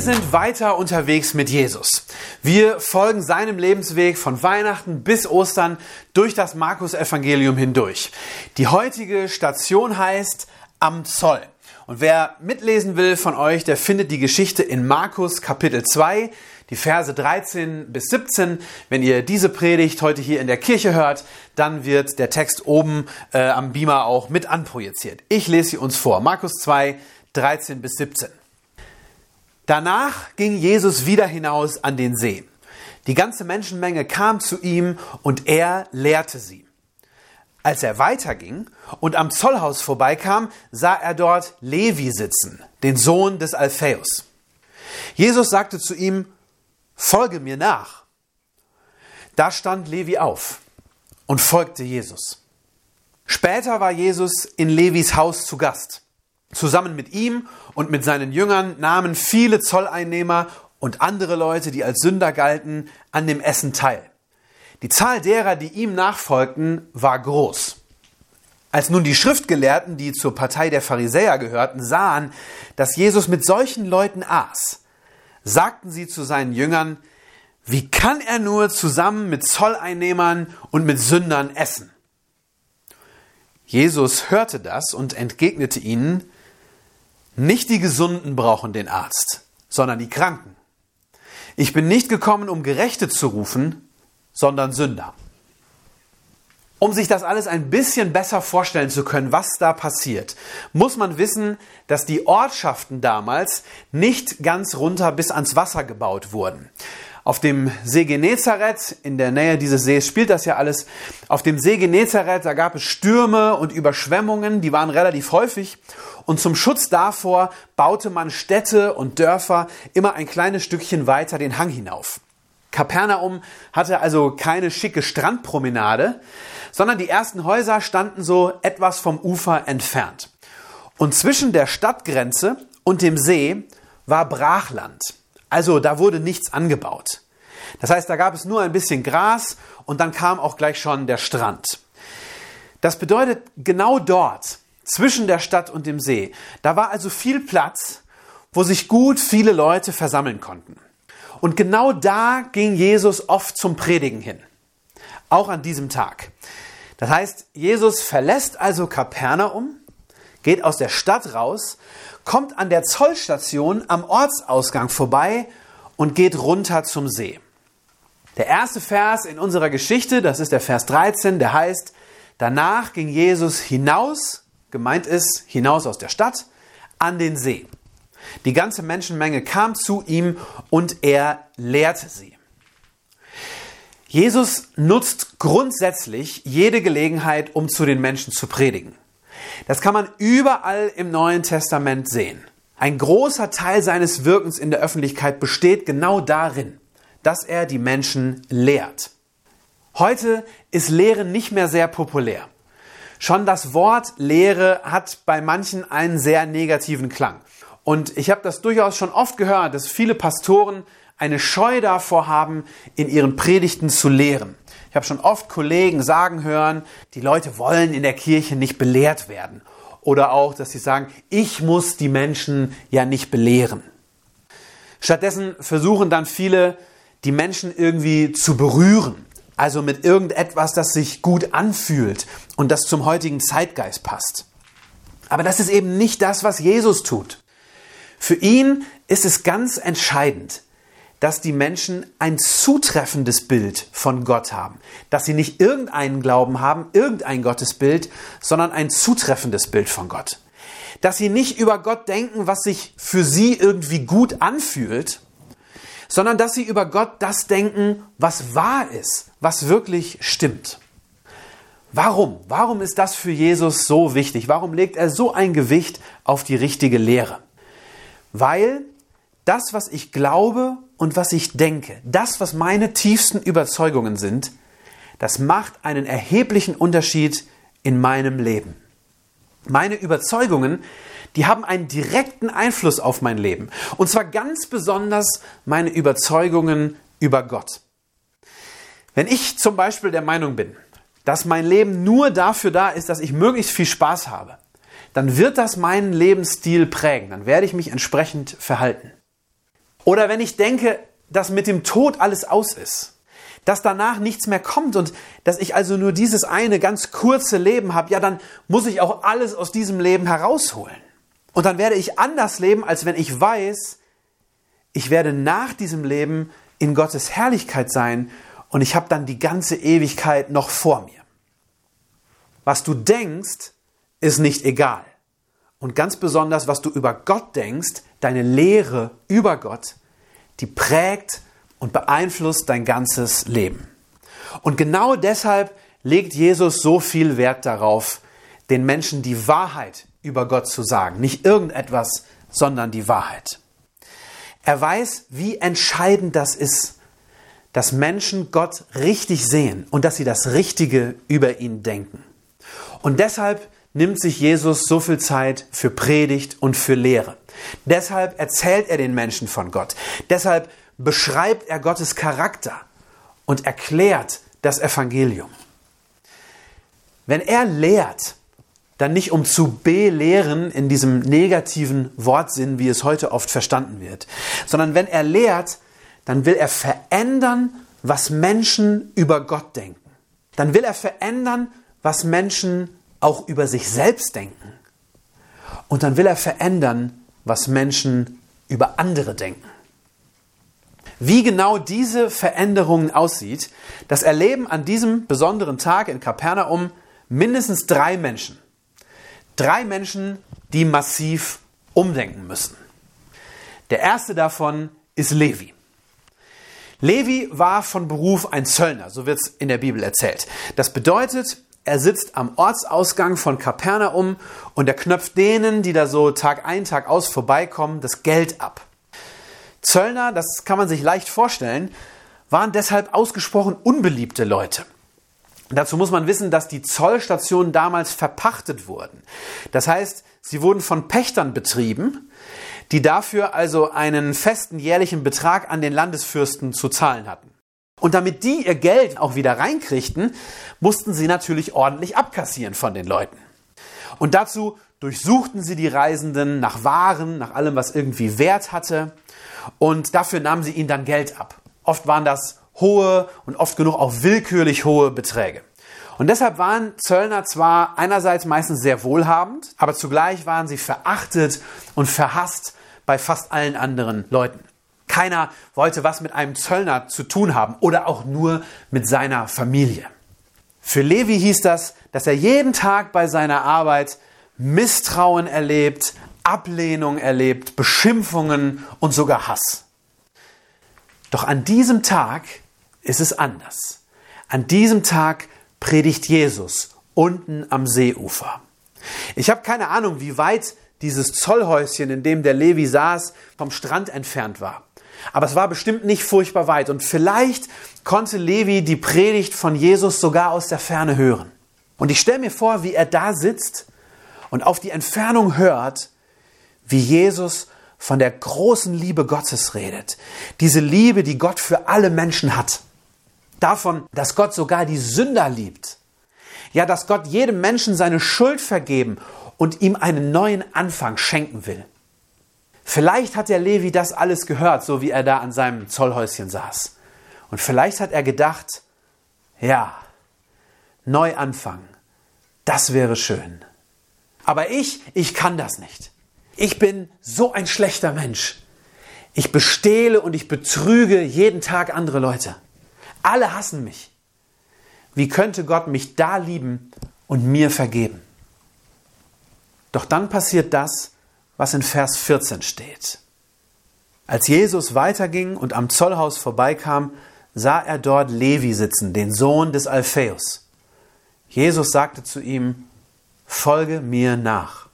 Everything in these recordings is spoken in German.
Wir sind weiter unterwegs mit Jesus. Wir folgen seinem Lebensweg von Weihnachten bis Ostern durch das Markus-Evangelium hindurch. Die heutige Station heißt Am Zoll. Und wer mitlesen will von euch, der findet die Geschichte in Markus Kapitel 2, die Verse 13 bis 17. Wenn ihr diese Predigt heute hier in der Kirche hört, dann wird der Text oben äh, am Beamer auch mit anprojiziert. Ich lese sie uns vor. Markus 2, 13 bis 17. Danach ging Jesus wieder hinaus an den See. Die ganze Menschenmenge kam zu ihm und er lehrte sie. Als er weiterging und am Zollhaus vorbeikam, sah er dort Levi sitzen, den Sohn des Alphaeus. Jesus sagte zu ihm, Folge mir nach. Da stand Levi auf und folgte Jesus. Später war Jesus in Levis Haus zu Gast. Zusammen mit ihm und mit seinen Jüngern nahmen viele Zolleinnehmer und andere Leute, die als Sünder galten, an dem Essen teil. Die Zahl derer, die ihm nachfolgten, war groß. Als nun die Schriftgelehrten, die zur Partei der Pharisäer gehörten, sahen, dass Jesus mit solchen Leuten aß, sagten sie zu seinen Jüngern, wie kann er nur zusammen mit Zolleinnehmern und mit Sündern essen? Jesus hörte das und entgegnete ihnen, nicht die Gesunden brauchen den Arzt, sondern die Kranken. Ich bin nicht gekommen, um Gerechte zu rufen, sondern Sünder. Um sich das alles ein bisschen besser vorstellen zu können, was da passiert, muss man wissen, dass die Ortschaften damals nicht ganz runter bis ans Wasser gebaut wurden. Auf dem See Genezareth, in der Nähe dieses Sees spielt das ja alles, auf dem See Genezareth, da gab es Stürme und Überschwemmungen, die waren relativ häufig. Und zum Schutz davor baute man Städte und Dörfer immer ein kleines Stückchen weiter den Hang hinauf. Kapernaum hatte also keine schicke Strandpromenade, sondern die ersten Häuser standen so etwas vom Ufer entfernt. Und zwischen der Stadtgrenze und dem See war Brachland. Also da wurde nichts angebaut. Das heißt, da gab es nur ein bisschen Gras und dann kam auch gleich schon der Strand. Das bedeutet, genau dort, zwischen der Stadt und dem See, da war also viel Platz, wo sich gut viele Leute versammeln konnten. Und genau da ging Jesus oft zum Predigen hin. Auch an diesem Tag. Das heißt, Jesus verlässt also Kapernaum, geht aus der Stadt raus kommt an der Zollstation am Ortsausgang vorbei und geht runter zum See. Der erste Vers in unserer Geschichte, das ist der Vers 13, der heißt, danach ging Jesus hinaus, gemeint ist hinaus aus der Stadt, an den See. Die ganze Menschenmenge kam zu ihm und er lehrte sie. Jesus nutzt grundsätzlich jede Gelegenheit, um zu den Menschen zu predigen. Das kann man überall im Neuen Testament sehen. Ein großer Teil seines Wirkens in der Öffentlichkeit besteht genau darin, dass er die Menschen lehrt. Heute ist Lehren nicht mehr sehr populär. Schon das Wort Lehre hat bei manchen einen sehr negativen Klang. Und ich habe das durchaus schon oft gehört, dass viele Pastoren eine Scheu davor haben, in ihren Predigten zu lehren. Ich habe schon oft Kollegen sagen hören, die Leute wollen in der Kirche nicht belehrt werden. Oder auch, dass sie sagen, ich muss die Menschen ja nicht belehren. Stattdessen versuchen dann viele, die Menschen irgendwie zu berühren. Also mit irgendetwas, das sich gut anfühlt und das zum heutigen Zeitgeist passt. Aber das ist eben nicht das, was Jesus tut. Für ihn ist es ganz entscheidend, dass die Menschen ein zutreffendes Bild von Gott haben. Dass sie nicht irgendeinen Glauben haben, irgendein Gottesbild, sondern ein zutreffendes Bild von Gott. Dass sie nicht über Gott denken, was sich für sie irgendwie gut anfühlt, sondern dass sie über Gott das denken, was wahr ist, was wirklich stimmt. Warum? Warum ist das für Jesus so wichtig? Warum legt er so ein Gewicht auf die richtige Lehre? Weil das, was ich glaube und was ich denke, das, was meine tiefsten Überzeugungen sind, das macht einen erheblichen Unterschied in meinem Leben. Meine Überzeugungen, die haben einen direkten Einfluss auf mein Leben. Und zwar ganz besonders meine Überzeugungen über Gott. Wenn ich zum Beispiel der Meinung bin, dass mein Leben nur dafür da ist, dass ich möglichst viel Spaß habe, dann wird das meinen Lebensstil prägen. Dann werde ich mich entsprechend verhalten. Oder wenn ich denke, dass mit dem Tod alles aus ist, dass danach nichts mehr kommt und dass ich also nur dieses eine ganz kurze Leben habe, ja, dann muss ich auch alles aus diesem Leben herausholen. Und dann werde ich anders leben, als wenn ich weiß, ich werde nach diesem Leben in Gottes Herrlichkeit sein und ich habe dann die ganze Ewigkeit noch vor mir. Was du denkst, ist nicht egal. Und ganz besonders, was du über Gott denkst, deine Lehre über Gott, die prägt und beeinflusst dein ganzes Leben. Und genau deshalb legt Jesus so viel Wert darauf, den Menschen die Wahrheit über Gott zu sagen. Nicht irgendetwas, sondern die Wahrheit. Er weiß, wie entscheidend das ist, dass Menschen Gott richtig sehen und dass sie das Richtige über ihn denken. Und deshalb nimmt sich Jesus so viel Zeit für Predigt und für Lehre. Deshalb erzählt er den Menschen von Gott. Deshalb beschreibt er Gottes Charakter und erklärt das Evangelium. Wenn er lehrt, dann nicht um zu belehren in diesem negativen Wortsinn, wie es heute oft verstanden wird, sondern wenn er lehrt, dann will er verändern, was Menschen über Gott denken. Dann will er verändern, was Menschen auch über sich selbst denken. Und dann will er verändern, was Menschen über andere denken. Wie genau diese Veränderung aussieht, das erleben an diesem besonderen Tag in Kapernaum mindestens drei Menschen. Drei Menschen, die massiv umdenken müssen. Der erste davon ist Levi. Levi war von Beruf ein Zöllner, so wird es in der Bibel erzählt. Das bedeutet, er sitzt am Ortsausgang von Kapernaum und er knöpft denen, die da so Tag ein, Tag aus vorbeikommen, das Geld ab. Zöllner, das kann man sich leicht vorstellen, waren deshalb ausgesprochen unbeliebte Leute. Dazu muss man wissen, dass die Zollstationen damals verpachtet wurden. Das heißt, sie wurden von Pächtern betrieben, die dafür also einen festen jährlichen Betrag an den Landesfürsten zu zahlen hatten. Und damit die ihr Geld auch wieder reinkriegten, mussten sie natürlich ordentlich abkassieren von den Leuten. Und dazu durchsuchten sie die Reisenden nach Waren, nach allem, was irgendwie Wert hatte. Und dafür nahmen sie ihnen dann Geld ab. Oft waren das hohe und oft genug auch willkürlich hohe Beträge. Und deshalb waren Zöllner zwar einerseits meistens sehr wohlhabend, aber zugleich waren sie verachtet und verhasst bei fast allen anderen Leuten. Keiner wollte was mit einem Zöllner zu tun haben oder auch nur mit seiner Familie. Für Levi hieß das, dass er jeden Tag bei seiner Arbeit Misstrauen erlebt, Ablehnung erlebt, Beschimpfungen und sogar Hass. Doch an diesem Tag ist es anders. An diesem Tag predigt Jesus unten am Seeufer. Ich habe keine Ahnung, wie weit dieses Zollhäuschen, in dem der Levi saß, vom Strand entfernt war. Aber es war bestimmt nicht furchtbar weit und vielleicht konnte Levi die Predigt von Jesus sogar aus der Ferne hören. Und ich stelle mir vor, wie er da sitzt und auf die Entfernung hört, wie Jesus von der großen Liebe Gottes redet. Diese Liebe, die Gott für alle Menschen hat. Davon, dass Gott sogar die Sünder liebt. Ja, dass Gott jedem Menschen seine Schuld vergeben und ihm einen neuen Anfang schenken will. Vielleicht hat der Levi das alles gehört, so wie er da an seinem Zollhäuschen saß. Und vielleicht hat er gedacht, ja, Neuanfang, das wäre schön. Aber ich, ich kann das nicht. Ich bin so ein schlechter Mensch. Ich bestehle und ich betrüge jeden Tag andere Leute. Alle hassen mich. Wie könnte Gott mich da lieben und mir vergeben? Doch dann passiert das, was in Vers 14 steht. Als Jesus weiterging und am Zollhaus vorbeikam, sah er dort Levi sitzen, den Sohn des Alpheus. Jesus sagte zu ihm, Folge mir nach.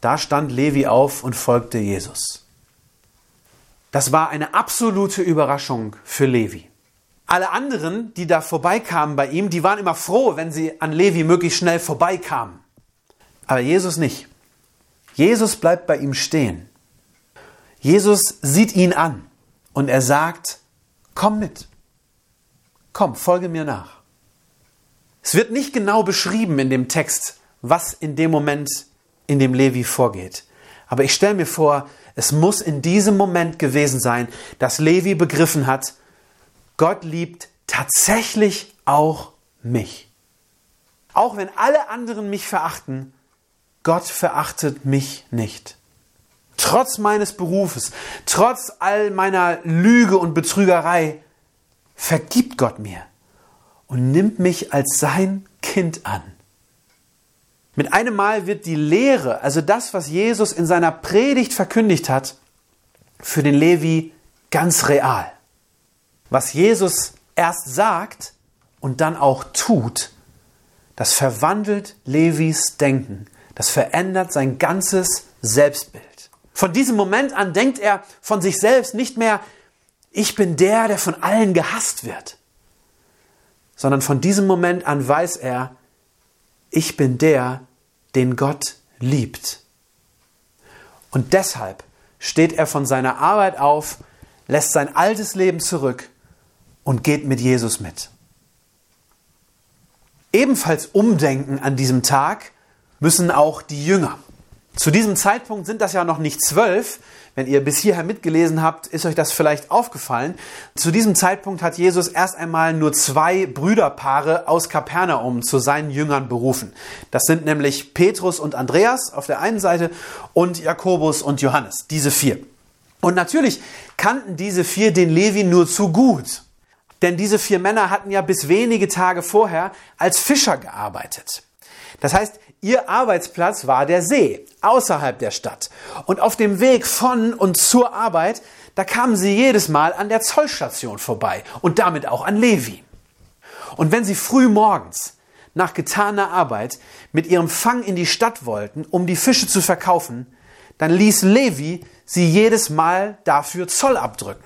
Da stand Levi auf und folgte Jesus. Das war eine absolute Überraschung für Levi. Alle anderen, die da vorbeikamen bei ihm, die waren immer froh, wenn sie an Levi möglichst schnell vorbeikamen. Aber Jesus nicht. Jesus bleibt bei ihm stehen. Jesus sieht ihn an und er sagt, komm mit. Komm, folge mir nach. Es wird nicht genau beschrieben in dem Text, was in dem Moment in dem Levi vorgeht. Aber ich stelle mir vor, es muss in diesem Moment gewesen sein, dass Levi begriffen hat, Gott liebt tatsächlich auch mich. Auch wenn alle anderen mich verachten, Gott verachtet mich nicht. Trotz meines Berufes, trotz all meiner Lüge und Betrügerei, vergibt Gott mir und nimmt mich als sein Kind an. Mit einem Mal wird die Lehre, also das, was Jesus in seiner Predigt verkündigt hat, für den Levi ganz real. Was Jesus erst sagt und dann auch tut, das verwandelt Levis Denken. Das verändert sein ganzes Selbstbild. Von diesem Moment an denkt er von sich selbst nicht mehr, ich bin der, der von allen gehasst wird, sondern von diesem Moment an weiß er, ich bin der, den Gott liebt. Und deshalb steht er von seiner Arbeit auf, lässt sein altes Leben zurück und geht mit Jesus mit. Ebenfalls umdenken an diesem Tag müssen auch die Jünger. Zu diesem Zeitpunkt sind das ja noch nicht zwölf. Wenn ihr bis hierher mitgelesen habt, ist euch das vielleicht aufgefallen. Zu diesem Zeitpunkt hat Jesus erst einmal nur zwei Brüderpaare aus Kapernaum zu seinen Jüngern berufen. Das sind nämlich Petrus und Andreas auf der einen Seite und Jakobus und Johannes, diese vier. Und natürlich kannten diese vier den Levi nur zu gut. Denn diese vier Männer hatten ja bis wenige Tage vorher als Fischer gearbeitet. Das heißt, ihr Arbeitsplatz war der See, außerhalb der Stadt. Und auf dem Weg von und zur Arbeit, da kamen sie jedes Mal an der Zollstation vorbei und damit auch an Levi. Und wenn sie früh morgens nach getaner Arbeit mit ihrem Fang in die Stadt wollten, um die Fische zu verkaufen, dann ließ Levi sie jedes Mal dafür Zoll abdrücken.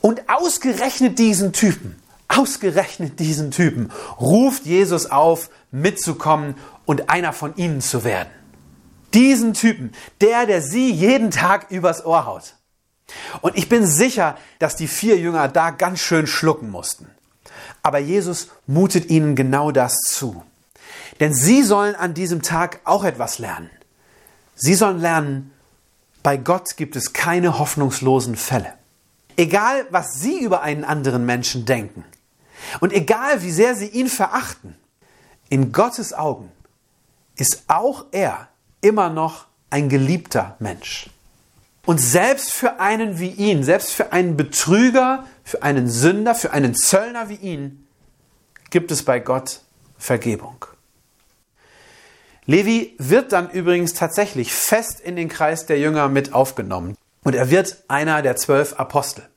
Und ausgerechnet diesen Typen, ausgerechnet diesen Typen ruft Jesus auf, mitzukommen und einer von ihnen zu werden. Diesen Typen, der, der sie jeden Tag übers Ohr haut. Und ich bin sicher, dass die vier Jünger da ganz schön schlucken mussten. Aber Jesus mutet ihnen genau das zu. Denn sie sollen an diesem Tag auch etwas lernen. Sie sollen lernen, bei Gott gibt es keine hoffnungslosen Fälle. Egal, was Sie über einen anderen Menschen denken und egal, wie sehr Sie ihn verachten, in Gottes Augen ist auch er immer noch ein geliebter Mensch. Und selbst für einen wie ihn, selbst für einen Betrüger, für einen Sünder, für einen Zöllner wie ihn, gibt es bei Gott Vergebung. Levi wird dann übrigens tatsächlich fest in den Kreis der Jünger mit aufgenommen. Und er wird einer der zwölf Apostel.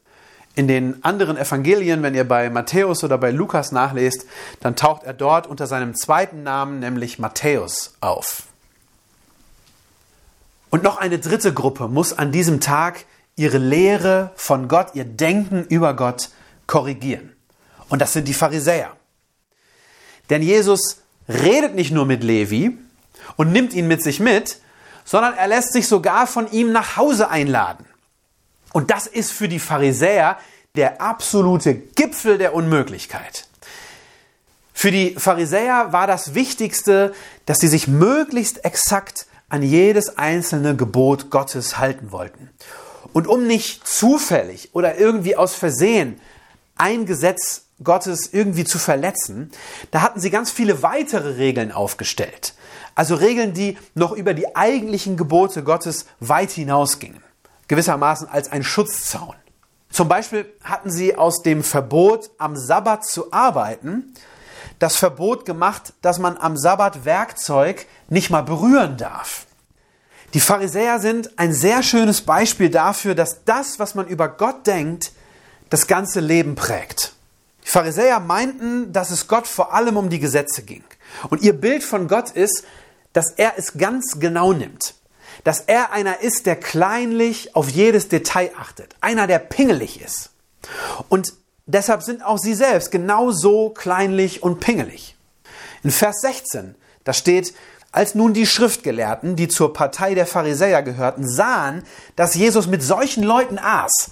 In den anderen Evangelien, wenn ihr bei Matthäus oder bei Lukas nachlest, dann taucht er dort unter seinem zweiten Namen, nämlich Matthäus, auf. Und noch eine dritte Gruppe muss an diesem Tag ihre Lehre von Gott, ihr Denken über Gott korrigieren. Und das sind die Pharisäer. Denn Jesus redet nicht nur mit Levi und nimmt ihn mit sich mit, sondern er lässt sich sogar von ihm nach Hause einladen. Und das ist für die Pharisäer der absolute Gipfel der Unmöglichkeit. Für die Pharisäer war das Wichtigste, dass sie sich möglichst exakt an jedes einzelne Gebot Gottes halten wollten. Und um nicht zufällig oder irgendwie aus Versehen ein Gesetz Gottes irgendwie zu verletzen, da hatten sie ganz viele weitere Regeln aufgestellt. Also Regeln, die noch über die eigentlichen Gebote Gottes weit hinausgingen. Gewissermaßen als ein Schutzzaun. Zum Beispiel hatten sie aus dem Verbot, am Sabbat zu arbeiten, das Verbot gemacht, dass man am Sabbat Werkzeug nicht mal berühren darf. Die Pharisäer sind ein sehr schönes Beispiel dafür, dass das, was man über Gott denkt, das ganze Leben prägt. Die Pharisäer meinten, dass es Gott vor allem um die Gesetze ging. Und ihr Bild von Gott ist, dass er es ganz genau nimmt. Dass er einer ist, der kleinlich auf jedes Detail achtet, einer, der pingelig ist. Und deshalb sind auch sie selbst genauso kleinlich und pingelig. In Vers 16, da steht, als nun die Schriftgelehrten, die zur Partei der Pharisäer gehörten, sahen, dass Jesus mit solchen Leuten aß,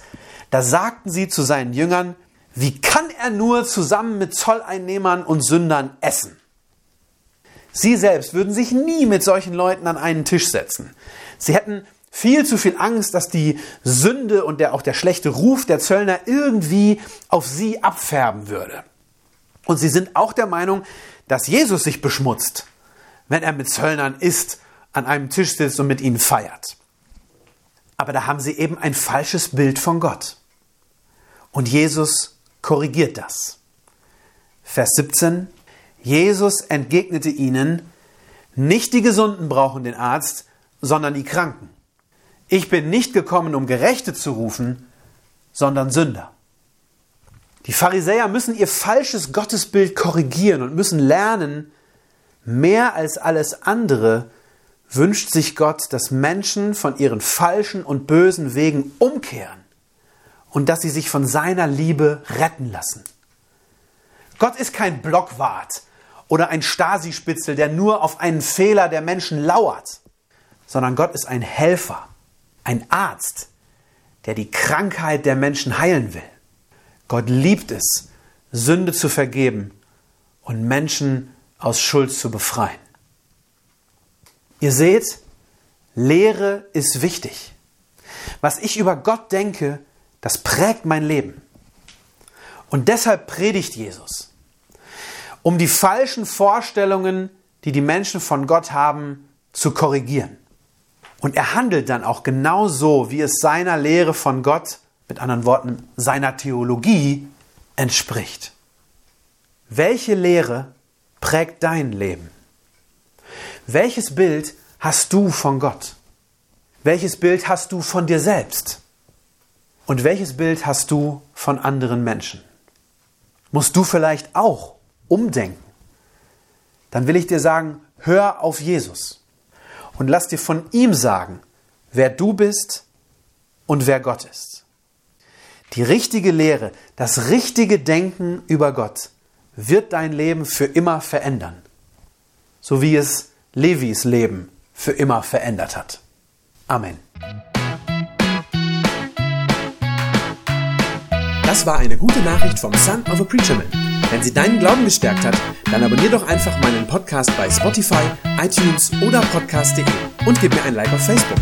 da sagten sie zu seinen Jüngern, wie kann er nur zusammen mit Zolleinnehmern und Sündern essen? Sie selbst würden sich nie mit solchen Leuten an einen Tisch setzen. Sie hätten viel zu viel Angst, dass die Sünde und der, auch der schlechte Ruf der Zöllner irgendwie auf sie abfärben würde. Und sie sind auch der Meinung, dass Jesus sich beschmutzt, wenn er mit Zöllnern isst, an einem Tisch sitzt und mit ihnen feiert. Aber da haben sie eben ein falsches Bild von Gott. Und Jesus korrigiert das. Vers 17. Jesus entgegnete ihnen, nicht die Gesunden brauchen den Arzt, sondern die Kranken. Ich bin nicht gekommen, um Gerechte zu rufen, sondern Sünder. Die Pharisäer müssen ihr falsches Gottesbild korrigieren und müssen lernen, mehr als alles andere wünscht sich Gott, dass Menschen von ihren falschen und bösen Wegen umkehren und dass sie sich von seiner Liebe retten lassen. Gott ist kein Blockwart oder ein Stasi-Spitzel, der nur auf einen Fehler der Menschen lauert, sondern Gott ist ein Helfer, ein Arzt, der die Krankheit der Menschen heilen will. Gott liebt es, Sünde zu vergeben und Menschen aus Schuld zu befreien. Ihr seht, Lehre ist wichtig. Was ich über Gott denke, das prägt mein Leben. Und deshalb predigt Jesus, um die falschen Vorstellungen, die die Menschen von Gott haben, zu korrigieren. Und er handelt dann auch genau so, wie es seiner Lehre von Gott, mit anderen Worten seiner Theologie, entspricht. Welche Lehre prägt dein Leben? Welches Bild hast du von Gott? Welches Bild hast du von dir selbst? Und welches Bild hast du von anderen Menschen? Musst du vielleicht auch umdenken? Dann will ich dir sagen, hör auf Jesus und lass dir von ihm sagen, wer du bist und wer Gott ist. Die richtige Lehre, das richtige Denken über Gott wird dein Leben für immer verändern, so wie es Levis Leben für immer verändert hat. Amen. Das war eine gute Nachricht vom Son of a Preacher Man. Wenn sie deinen Glauben gestärkt hat, dann abonnier doch einfach meinen Podcast bei Spotify, iTunes oder podcast.de und gib mir ein Like auf Facebook.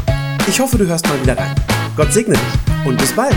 Ich hoffe, du hörst mal wieder rein. Gott segne dich und bis bald.